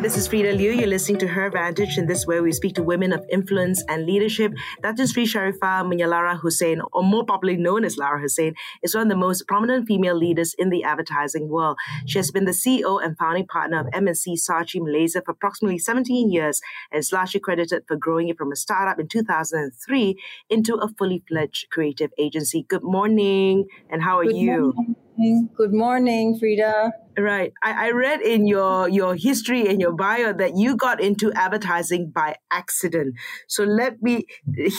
This is Freda Liu. You're listening to Her Vantage, and this is where we speak to women of influence and leadership. Dr. Sri Sharifah Menyalara Hussein, or more popularly known as Lara Hussein, is one of the most prominent female leaders in the advertising world. She has been the CEO and founding partner of M&C Saatchi Malaysia for approximately 17 years and is largely credited for growing it from a startup in 2003 into a fully fledged creative agency. Good morning, and how are Good you? Morning. Good morning, Freda. Right. I, I, read in your your history and your bio that you got into advertising by accident. So let me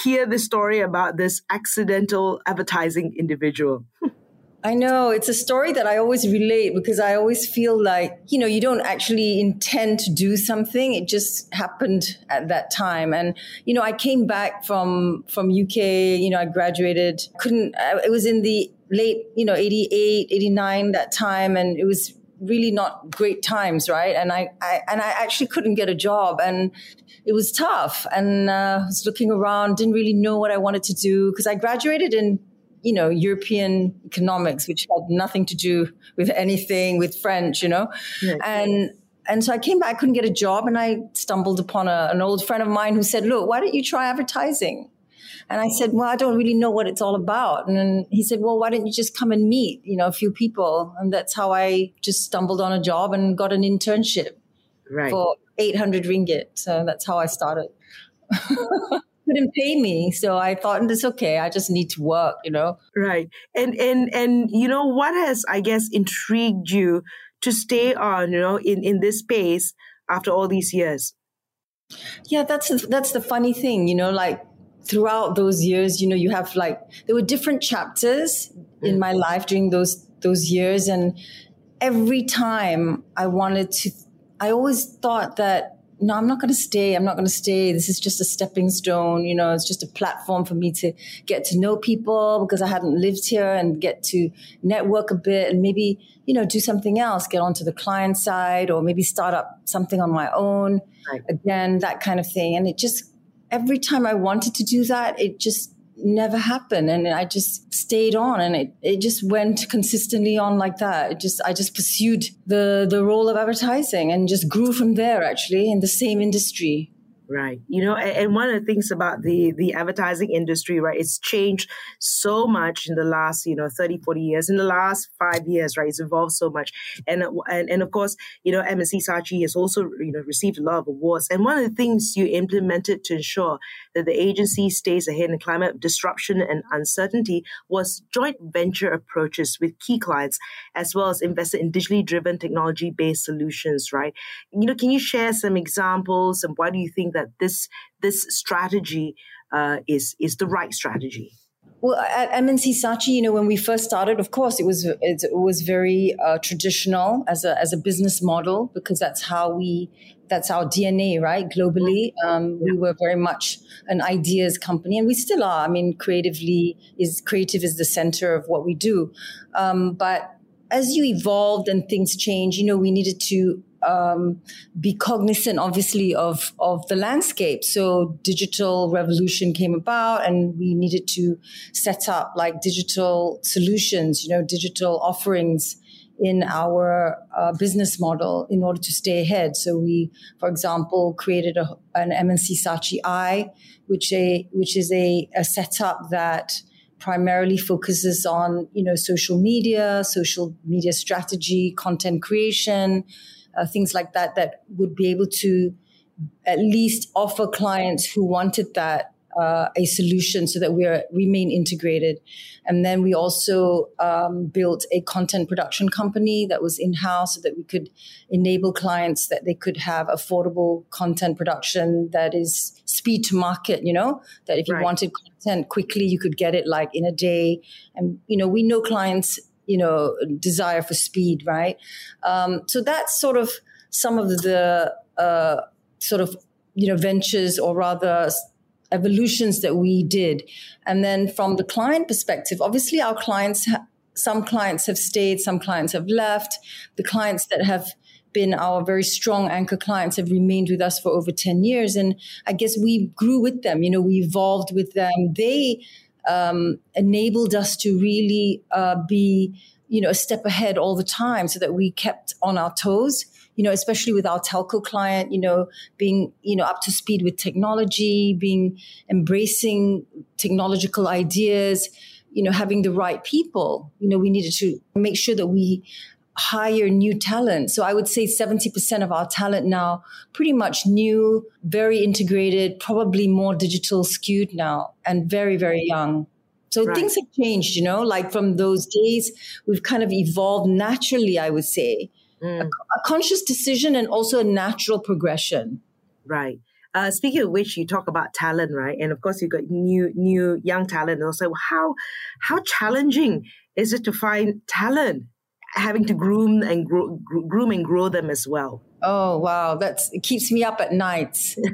hear the story about this accidental advertising individual. I know it's a story that I always relate because I always feel like, you know, you don't actually intend to do something. It just happened at that time. And, you know, I came back from, from UK, you know, I graduated, couldn't, it was in the late, you know, 88, 89, that time. And it was really not great times, right? And I, I and I actually couldn't get a job, and it was tough. And uh, I was looking around, didn't really know what I wanted to do because I graduated in you know European economics, which had nothing to do with anything with French, you know, and. And so I came back, I couldn't get a job, and I stumbled upon a, an old friend of mine who said, "Look, why don't you try advertising?" And I said, well, I don't really know what it's all about. And then he said, well, why don't you just come and meet, you know, a few people? And that's how I just stumbled on a job and got an internship right. for 800 ringgit. So that's how I started. couldn't pay me so i thought it's okay i just need to work you know right and and and you know what has i guess intrigued you to stay on you know in in this space after all these years yeah that's that's the funny thing you know like throughout those years, you know, you have like there were different chapters in mm. my life during those those years, and every time I wanted to, I always thought that no, I'm not going to stay. I'm not going to stay. This is just a stepping stone. You know, it's just a platform for me to get to know people because I hadn't lived here and get to network a bit and maybe, you know, do something else, get onto the client side or maybe start up something on my own. Right. Again, that kind of thing. And it just every time I wanted to do that, it just never happened. And I just stayed on and it, it just went consistently on like that. It just, I just pursued the, the role of advertising and just grew from there actually in the same industry. Right. You know, and one of the things about the the advertising industry, right, it's changed so much in the last, you know, 30, 40 years. In the last five years, right, it's evolved so much. And uh, and, and of course, you know, M&C Saatchi has also, you know, received a lot of awards. And one of the things you implemented to ensure that the agency stays ahead in climate disruption and uncertainty was joint venture approaches with key clients, as well as invested in digitally driven technology based solutions, right? You know, can you share some examples and why do you think that this this strategy uh, is is the right strategy? Well, at M&C Saatchi, you know, when we first started, of course, it was it was very uh, traditional as a as a business model because that's how we that's our DNA, right? Globally, um, we were very much an ideas company, and we still are. I mean, creatively is creative is the center of what we do, um, but as you evolved and things changed, you know, we needed to um, be cognizant, obviously, of of the landscape. So digital revolution came about, and we needed to set up like digital solutions, you know, digital offerings in our uh, business model in order to stay ahead. So we, for example, created a, an M&C Saatchi Eye, which a which is a, a setup that primarily focuses on you know social media, social media strategy, content creation, uh, things like that, that would be able to at least offer clients who wanted that uh, a solution so that we are, remain integrated. And then we also um, built a content production company that was in house so that we could enable clients that they could have affordable content production that is speed to market, you know, that if you right. wanted content quickly, you could get it like in a day. And, you know, we know clients you know desire for speed right um, so that's sort of some of the uh, sort of you know ventures or rather evolutions that we did and then from the client perspective obviously our clients ha- some clients have stayed some clients have left the clients that have been our very strong anchor clients have remained with us for over 10 years. And I guess we grew with them, you know, we evolved with them. They um, enabled us to really uh, be, you know, a step ahead all the time so that we kept on our toes you know, especially with our telco client, you know, being, you know, up to speed with technology, being embracing technological ideas, you know, having the right people. You know, we needed to make sure that we hire new talent. So I would say 70% of our talent now pretty much new, very integrated, probably more digital skewed now and very, very young. So right. things have changed, you know, like from those days, we've kind of evolved naturally, I would say mm. a, a, conscious decision and also a natural progression. Right. Uh, speaking of which, you talk about talent, right? And of course, you've got new, new young talent. And also, how how challenging is it to find talent, having to groom and grow, groom and grow them as well? Oh wow, that's it keeps me up at night.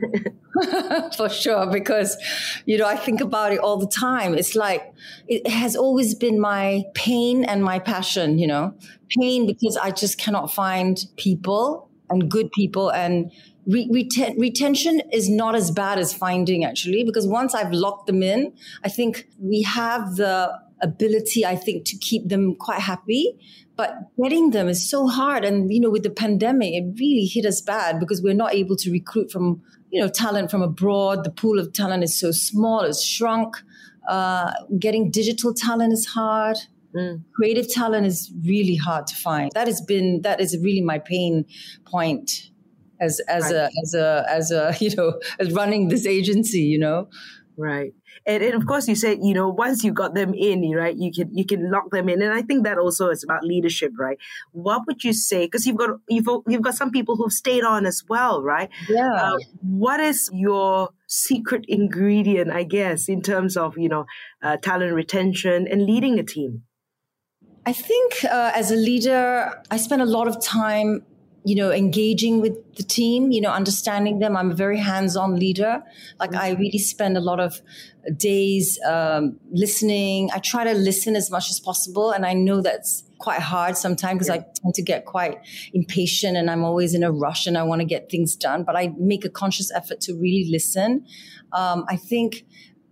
For sure because you know, I think about it all the time. It's like it has always been my pain and my passion, you know. Pain because I just cannot find people and good people and reten- retention is not as bad as finding actually because once I've locked them in, I think we have the ability I think to keep them quite happy but getting them is so hard. And you know with the pandemic it really hit us bad because we're not able to recruit from you know talent from abroad. The pool of talent is so small it's shrunk. Uh, getting digital talent is hard. Mm. creative talent is really hard to find. That has been that is really my pain point as as right. a as a as a you know as running this agency you know right. And, and of course you said you know once you got them in right you can you can lock them in. And i think that also is about leadership right? What would you say because you've got you've you've got some people who've stayed on as well right? Yeah. Uh, what is your secret ingredient i guess in terms of you know uh, talent retention and leading a team? I think uh, as a leader, I spend a lot of time you know, engaging with the team, you know, understanding them. I'm a very hands-on leader. Like I really spend a lot of days um, listening. I try to listen as much as possible, and I know that's quite hard sometimes because yeah. I tend to get quite impatient and I'm always in a rush and I want to get things done. But I make a conscious effort to really listen. Um, I think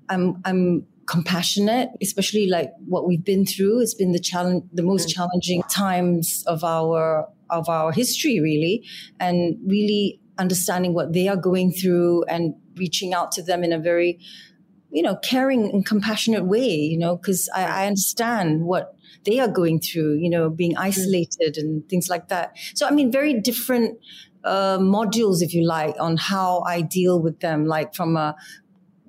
I'm I'm compassionate, especially like what we've been through. It's been the challenge, the most mm. challenging times of our of our history, really, and really understanding what they are going through and reaching out to them in a very, you know, caring and compassionate way, you know, because I, I, understand what they are going through, you know, being mm. isolated and things like that. So, I mean, very different uh, modules, if you like, on how I deal with them, like from a,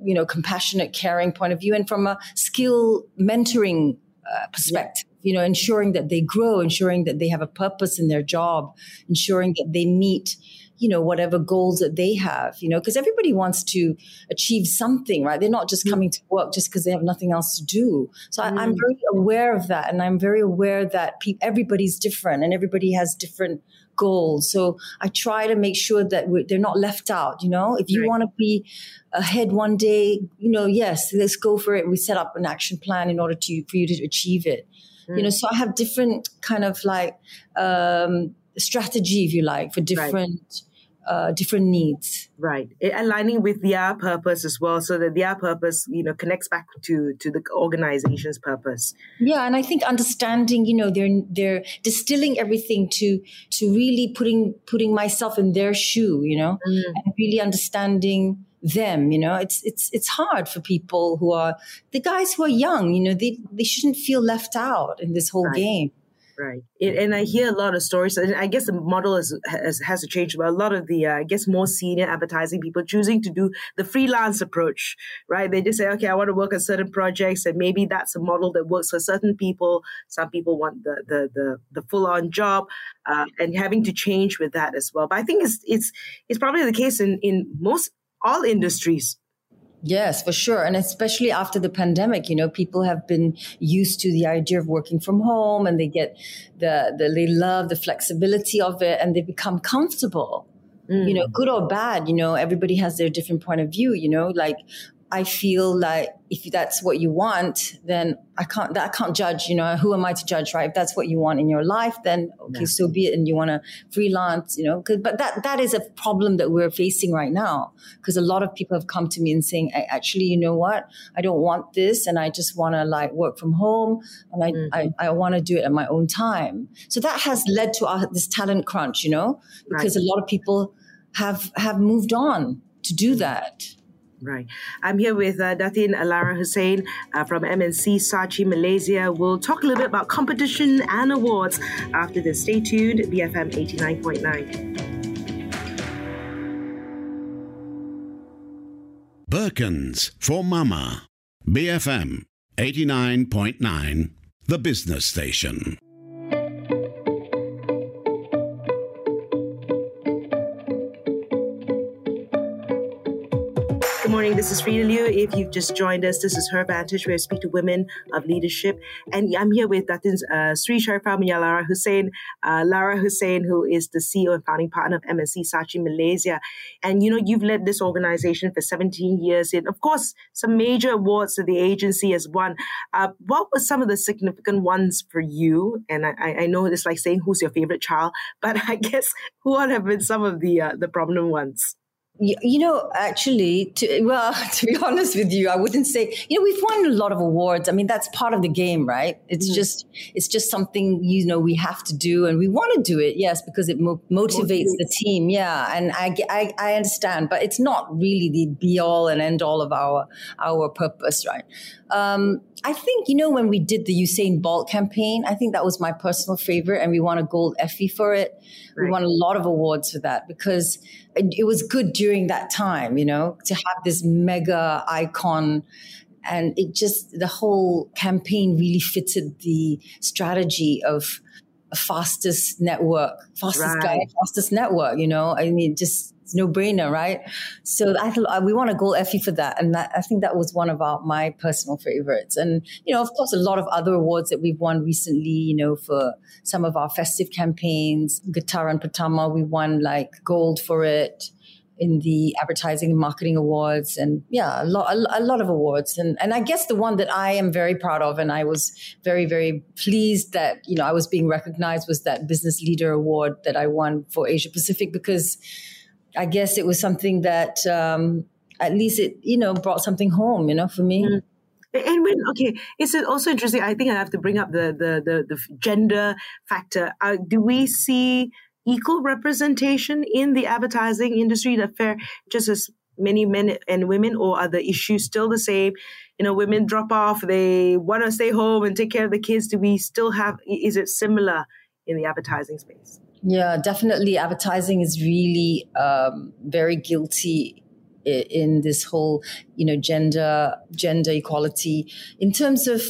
you know, compassionate, caring point of view and from a skill mentoring uh, perspective you know, ensuring that they grow, ensuring that they have a purpose in their job, ensuring that they meet, you know, whatever goals that they have, you know, because everybody wants to achieve something, right? They're not just mm. coming to work just because they have nothing else to do. So mm. I, am very aware of that. And I'm very aware that pe- everybody's different and everybody has different goals. So I try to make sure that they're not left out. You know, if you right. want to be ahead one day, you know, yes, let's go for it. We set up an action plan in order to for you to achieve it. Mm. You know, so I have different kind of like um, strategy, if you like, for different. Right. Uh, different needs. Right, aligning with their purpose as well, so that their purpose, you know, connects back to to the organization's purpose. Yeah, and I think understanding, you know, they're they're distilling everything to to really putting putting myself in their shoe, you know, mm. and really understanding them you know? It's it's it's hard for people who are the guys who are young you know they they shouldn't feel left out in this whole right. game. Right. It, and i hear a lot of stories and i guess the model is, has, has to change but a lot of the uh, i guess more senior advertising people choosing to do the freelance approach right? They just say okay i want to work on certain projects and maybe that's a model that works for certain people. Some people want the the the, the full-on job uh, and having to change with that as well. But i think it's it's it's probably the case in in most all industries. Yes, for sure. And especially after the pandemic, you know, people have been used to the idea of working from home and they get the, the they love the flexibility of it and they become comfortable. Mm. You know, good or bad, you know, everybody has their different point of view, you know, like I feel like if that's what you want, then I can't, I can't judge, you know, who am I to judge, right? If that's what you want in your life, then okay, yeah. so be it. And you want to freelance, you know, but that, that is a problem that we're facing right now. Cause a lot of people have come to me and saying, actually, you know what? I don't want this. And I just want to like work from home and I, mm-hmm. I, I want to do it at my own time. So that has led to our, this talent crunch, you know, because right. a lot of people have, have moved on to do that. Right. I'm here with uh, Datin Alara Hussein uh, from M&C Saatchi Malaysia. We'll talk a little bit about competition and awards after this. Stay tuned, BFM 89.9. Birkins for Mama. BFM 89.9, the business station. This is Freda Liu. If you've just joined us, this is Her Vantage, where I speak to women of leadership. And I'm here with Datin uh, Sri Sharifah Lara Hussein, uh, Lara Hussein, who is the CEO and founding partner of M&C Saatchi Malaysia. And, you know, you've led this organization for 17 years. And, of course, some major awards that the agency has won. Uh, what were some of the significant ones for you? And I, I know it's like saying who's your favorite child, but I guess who have been some of the, uh, the prominent ones? You know, actually, to, well, to be honest with you, I wouldn't say. You know, we've won a lot of awards. I mean, that's part of the game, right? It's mm. just, it's just something you know we have to do, and we want to do it. Yes, because it mo- motivates the team. Yeah, and I, I, I understand, but it's not really the be all and end all of our our purpose, right? Um, I think, you know, when we did the Usain Bolt campaign, I think that was my personal favorite and we won a gold Effie for it. Right. We won a lot of awards for that because it, was good during that time, you know, to have this mega icon and it just, the whole campaign really fitted the strategy of fastest network, fastest right. guy, fastest network, you know, I mean, just it's no brainer, right? So I thought we want a gold Effie for that, and that, I think that was one of our my personal favorites. And you know, of course, a lot of other awards that we've won recently. You know, for some of our festive campaigns, Getaran Pertama, we won like gold for it in the advertising and marketing awards and yeah a lot a, a, lot of awards and and I guess the one that I am very proud of and I was very very pleased that you know I was being recognized was that business leader award that I won for Asia Pacific because I guess it was something that um, at least it, you know, brought something home, you know, for me. Mm. And when okay, it's also interesting. I think I have to bring up the the the, the gender factor. Uh, do we see equal representation in the advertising industry? That fair, just as many men and women, or are the issues still the same? You know, women drop off; they want to stay home and take care of the kids. Do we still have? Is it similar in the advertising space? Yeah, definitely. Advertising is really um, very guilty in this whole, you know, gender gender equality in terms of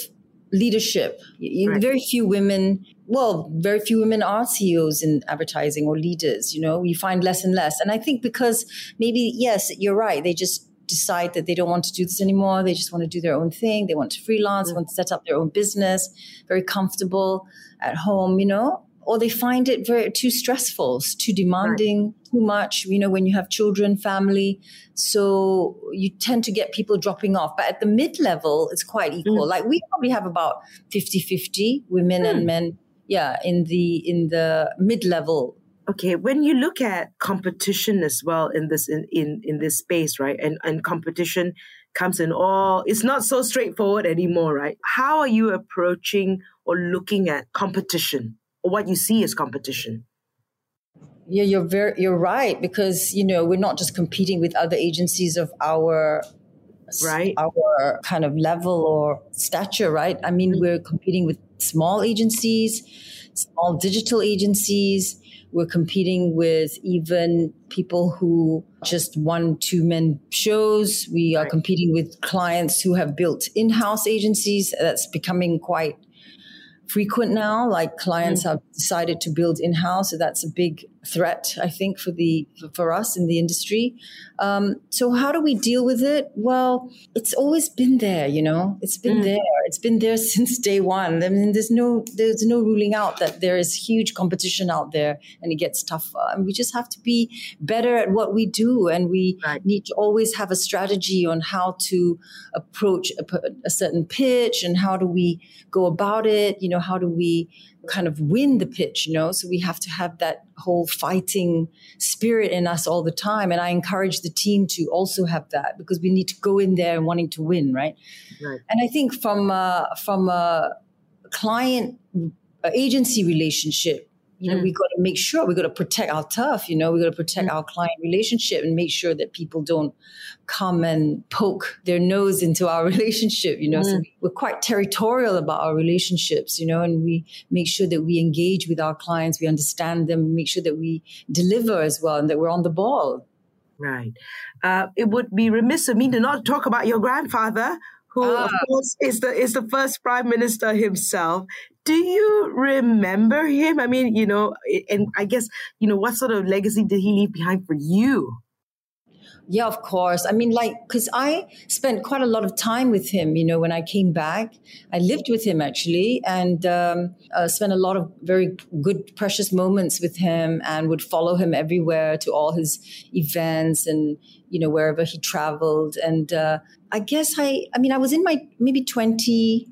leadership. Right. Very few women. Well, very few women are CEOs in advertising or leaders. You know, you find less and less. And I think because maybe yes, you're right. They just decide that they don't want to do this anymore. They just want to do their own thing. They want to freelance, mm. want to set up their own business, very comfortable at home, you know or they find it very too stressful, too demanding, right. too much, you know, when you have children, family. So you tend to get people dropping off. But at the mid level, it's quite equal. Mm. Like we probably have about 50-50 women mm. and men, yeah, in the in the mid level okay when you look at competition as well in this in, in in this space right and and competition comes in all it's not so straightforward anymore right how are you approaching or looking at competition what you see as competition. Yeah, you're very you're right because you know we're not just competing with other agencies of our right our kind of level or stature, right? I mean, mm-hmm. we're competing with small agencies, small digital agencies. We're competing with even people who just one two men shows. We are right. competing with clients who have built in-house agencies. That's becoming quite frequent now. Like clients mm. have decided to build in house, so that's a big threat, I think, for the for us in the industry. Um, so how do we deal with it? Well, it's always been there. You know, it's been mm. there. It's been there since day one. I mean, there's no there's no ruling out that there is huge competition out there, and it gets tougher. And we just have to be better at what we do, and we right. need to always have a strategy on how to approach a, a certain pitch and how do we go about it. You know, how do we kind of win the pitch, you know? So we have to have that whole fighting spirit in us all the time. And I encourage the team to also have that because we need to go in there and wanting to win, right? right. And I think from, uh, from a client agency relationship, you know, mm. we got to make sure we got to protect our turf. You know, we got to protect mm. our client relationship and make sure that people don't come and poke their nose into our relationship. You know, mm. so we're quite territorial about our relationships. You know, and we make sure that we engage with our clients, we understand them, make sure that we deliver as well, and that we're on the ball. Right. Uh, it would be remiss of me to not talk about your grandfather, who of ah. course is the is the first prime minister himself do you remember him? I mean, you know, and I guess, you know, what sort of legacy did he leave behind for you? Yeah, of course. I mean, like, because I spent quite a lot of time with him, you know, when I came back. I lived with him actually and um, uh, spent a lot of very good, precious moments with him and would follow him everywhere to all his events and, you know, wherever he traveled. And uh, I guess I, I mean, I was in my maybe 20,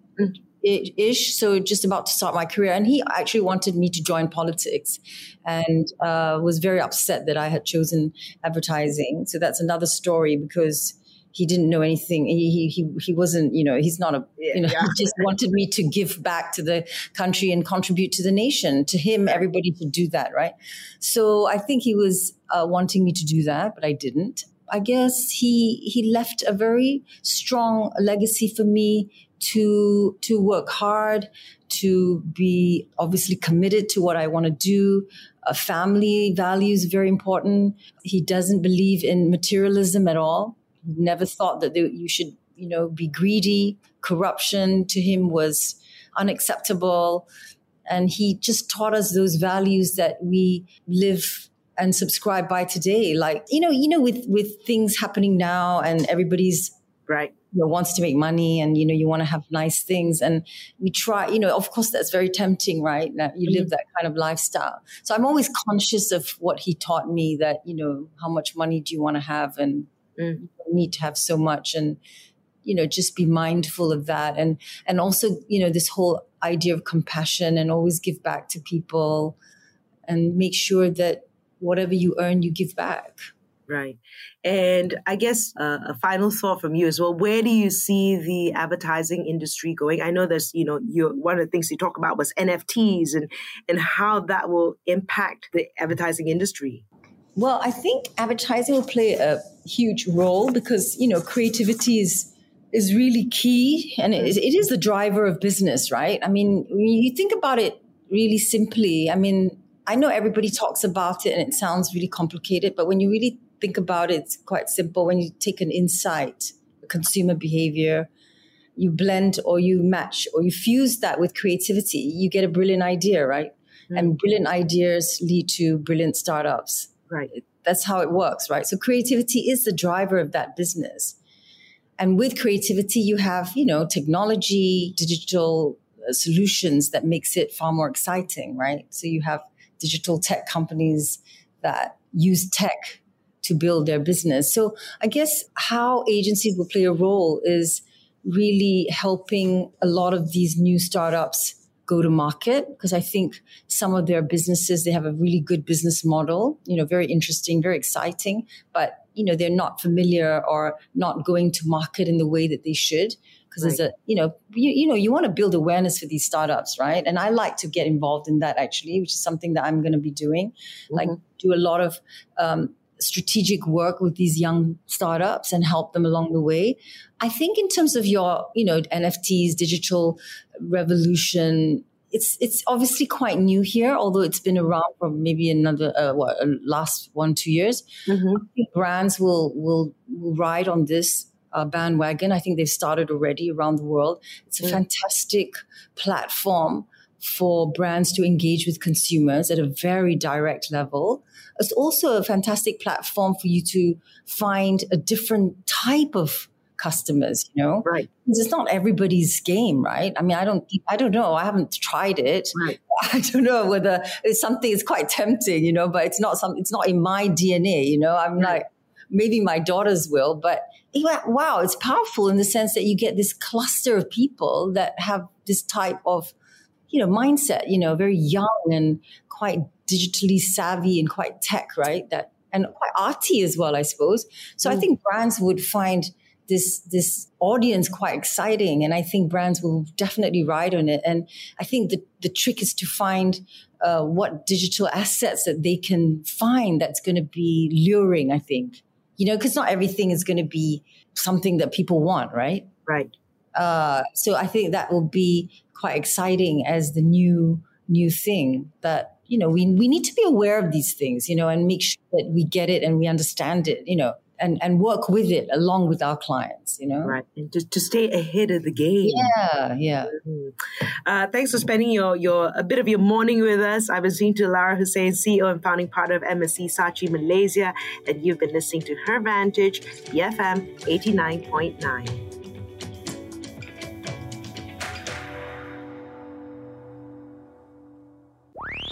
ish, so just about to start my career. And he actually wanted me to join politics and uh, was very upset that I had chosen advertising. So that's another story because he didn't know anything. He, he, he wasn't, you know, he's not a, you know, yeah. he just wanted me to give back to the country and contribute to the nation. To him, everybody should do that, right? So I think he was uh, wanting me to do that, but I didn't. I guess he he left a very strong legacy for me to to work hard, to be obviously committed to what I want to do. A family values very important. He doesn't believe in materialism at all. Never thought that you should, you know, be greedy. Corruption to him was unacceptable, and he just taught us those values that we live and subscribe by today. Like you know, you know, with with things happening now, and everybody's right. you know, wants to make money and you know you want to have nice things and we try you know of course that's very tempting right? Now you live that kind of lifestyle. So i'm always conscious of what he taught me that you know how much money do you want to have and mm. you need to have so much and you know just be mindful of that. And and also you know this whole idea of compassion and always give back to people and make sure that whatever you earn you give back Right. And I guess uh, a final thought from you as well. Where do you see the advertising industry going? I know there's, you know, you one of the things you talk about was NFTs and and how that will impact the advertising industry. Well, I think advertising will play a huge role because, you know, creativity is is really key and it is, it is the driver of business, right? I mean, when you think about it really simply, I mean, I know everybody talks about it and it sounds really complicated, but when you really think about it, it's quite simple. When you take an insight, a consumer behavior, you blend or you match or you fuse that with creativity, you get a brilliant idea, right? Mm-hmm. And brilliant ideas lead to brilliant startups. Right. That's how it works, right? So creativity is the driver of that business. And with creativity, you have, you know, technology, digital uh, solutions that makes it far more exciting, right? So you have digital tech companies that use tech to build their business. So I guess how agencies will play a role is really helping a lot of these new startups go to market because I think some of their businesses they have a really good business model, you know, very interesting, very exciting, but you know, they're not familiar or not going to market in the way that they should because right. there's a you know you, you know you want to build awareness for these startups right and i like to get involved in that actually which is something that i'm going to be doing mm-hmm. like do a lot of um, strategic work with these young startups and help them along the way. I think in terms of your, you know, NFTs, digital revolution, it's it's obviously quite new here, although it's been around for maybe another uh, what uh, last one two years. Mm-hmm. I think brands will will will ride on this uh, bandwagon. I think they've started already around the world. It's a mm. fantastic platform for brands to engage with consumers at a very direct level. It's also a fantastic platform for you to find a different type of customers, you know? Right. It's not everybody's game, right? I mean, I don't, I don't know. I haven't tried it. Right. I don't know whether it's something it's quite tempting, you know, but it's not some, it's not in my DNA, you know? I'm Right. like, maybe my daughters will, but yeah, wow, it's powerful in the sense that you get this cluster of people that have this type of, you know, mindset, you know, very young and quite digitally savvy and quite tech, right? That and quite arty as well, I suppose. So I Mm. think brands would find this this audience quite exciting, and I think brands will definitely ride on it. And I think the the trick is to find uh, what digital assets that they can find that's going to be luring. I think you know because not everything is going to be something that people want, right? Right. Uh, so I think that will be quite exciting as the new new thing that you know we we need to be aware of these things, you know, and make sure that we get it and we understand it, you know, and and work with it along with our clients, you know. Right. And to, to stay ahead of the game. Yeah, yeah. Mhm. Uh, thanks for spending your your a bit of your morning with us. I've been speaking to Lara Hussein, CEO and founding partner of M&C Saatchi Malaysia, and you've been listening to Her Vantage, BFM 89.9.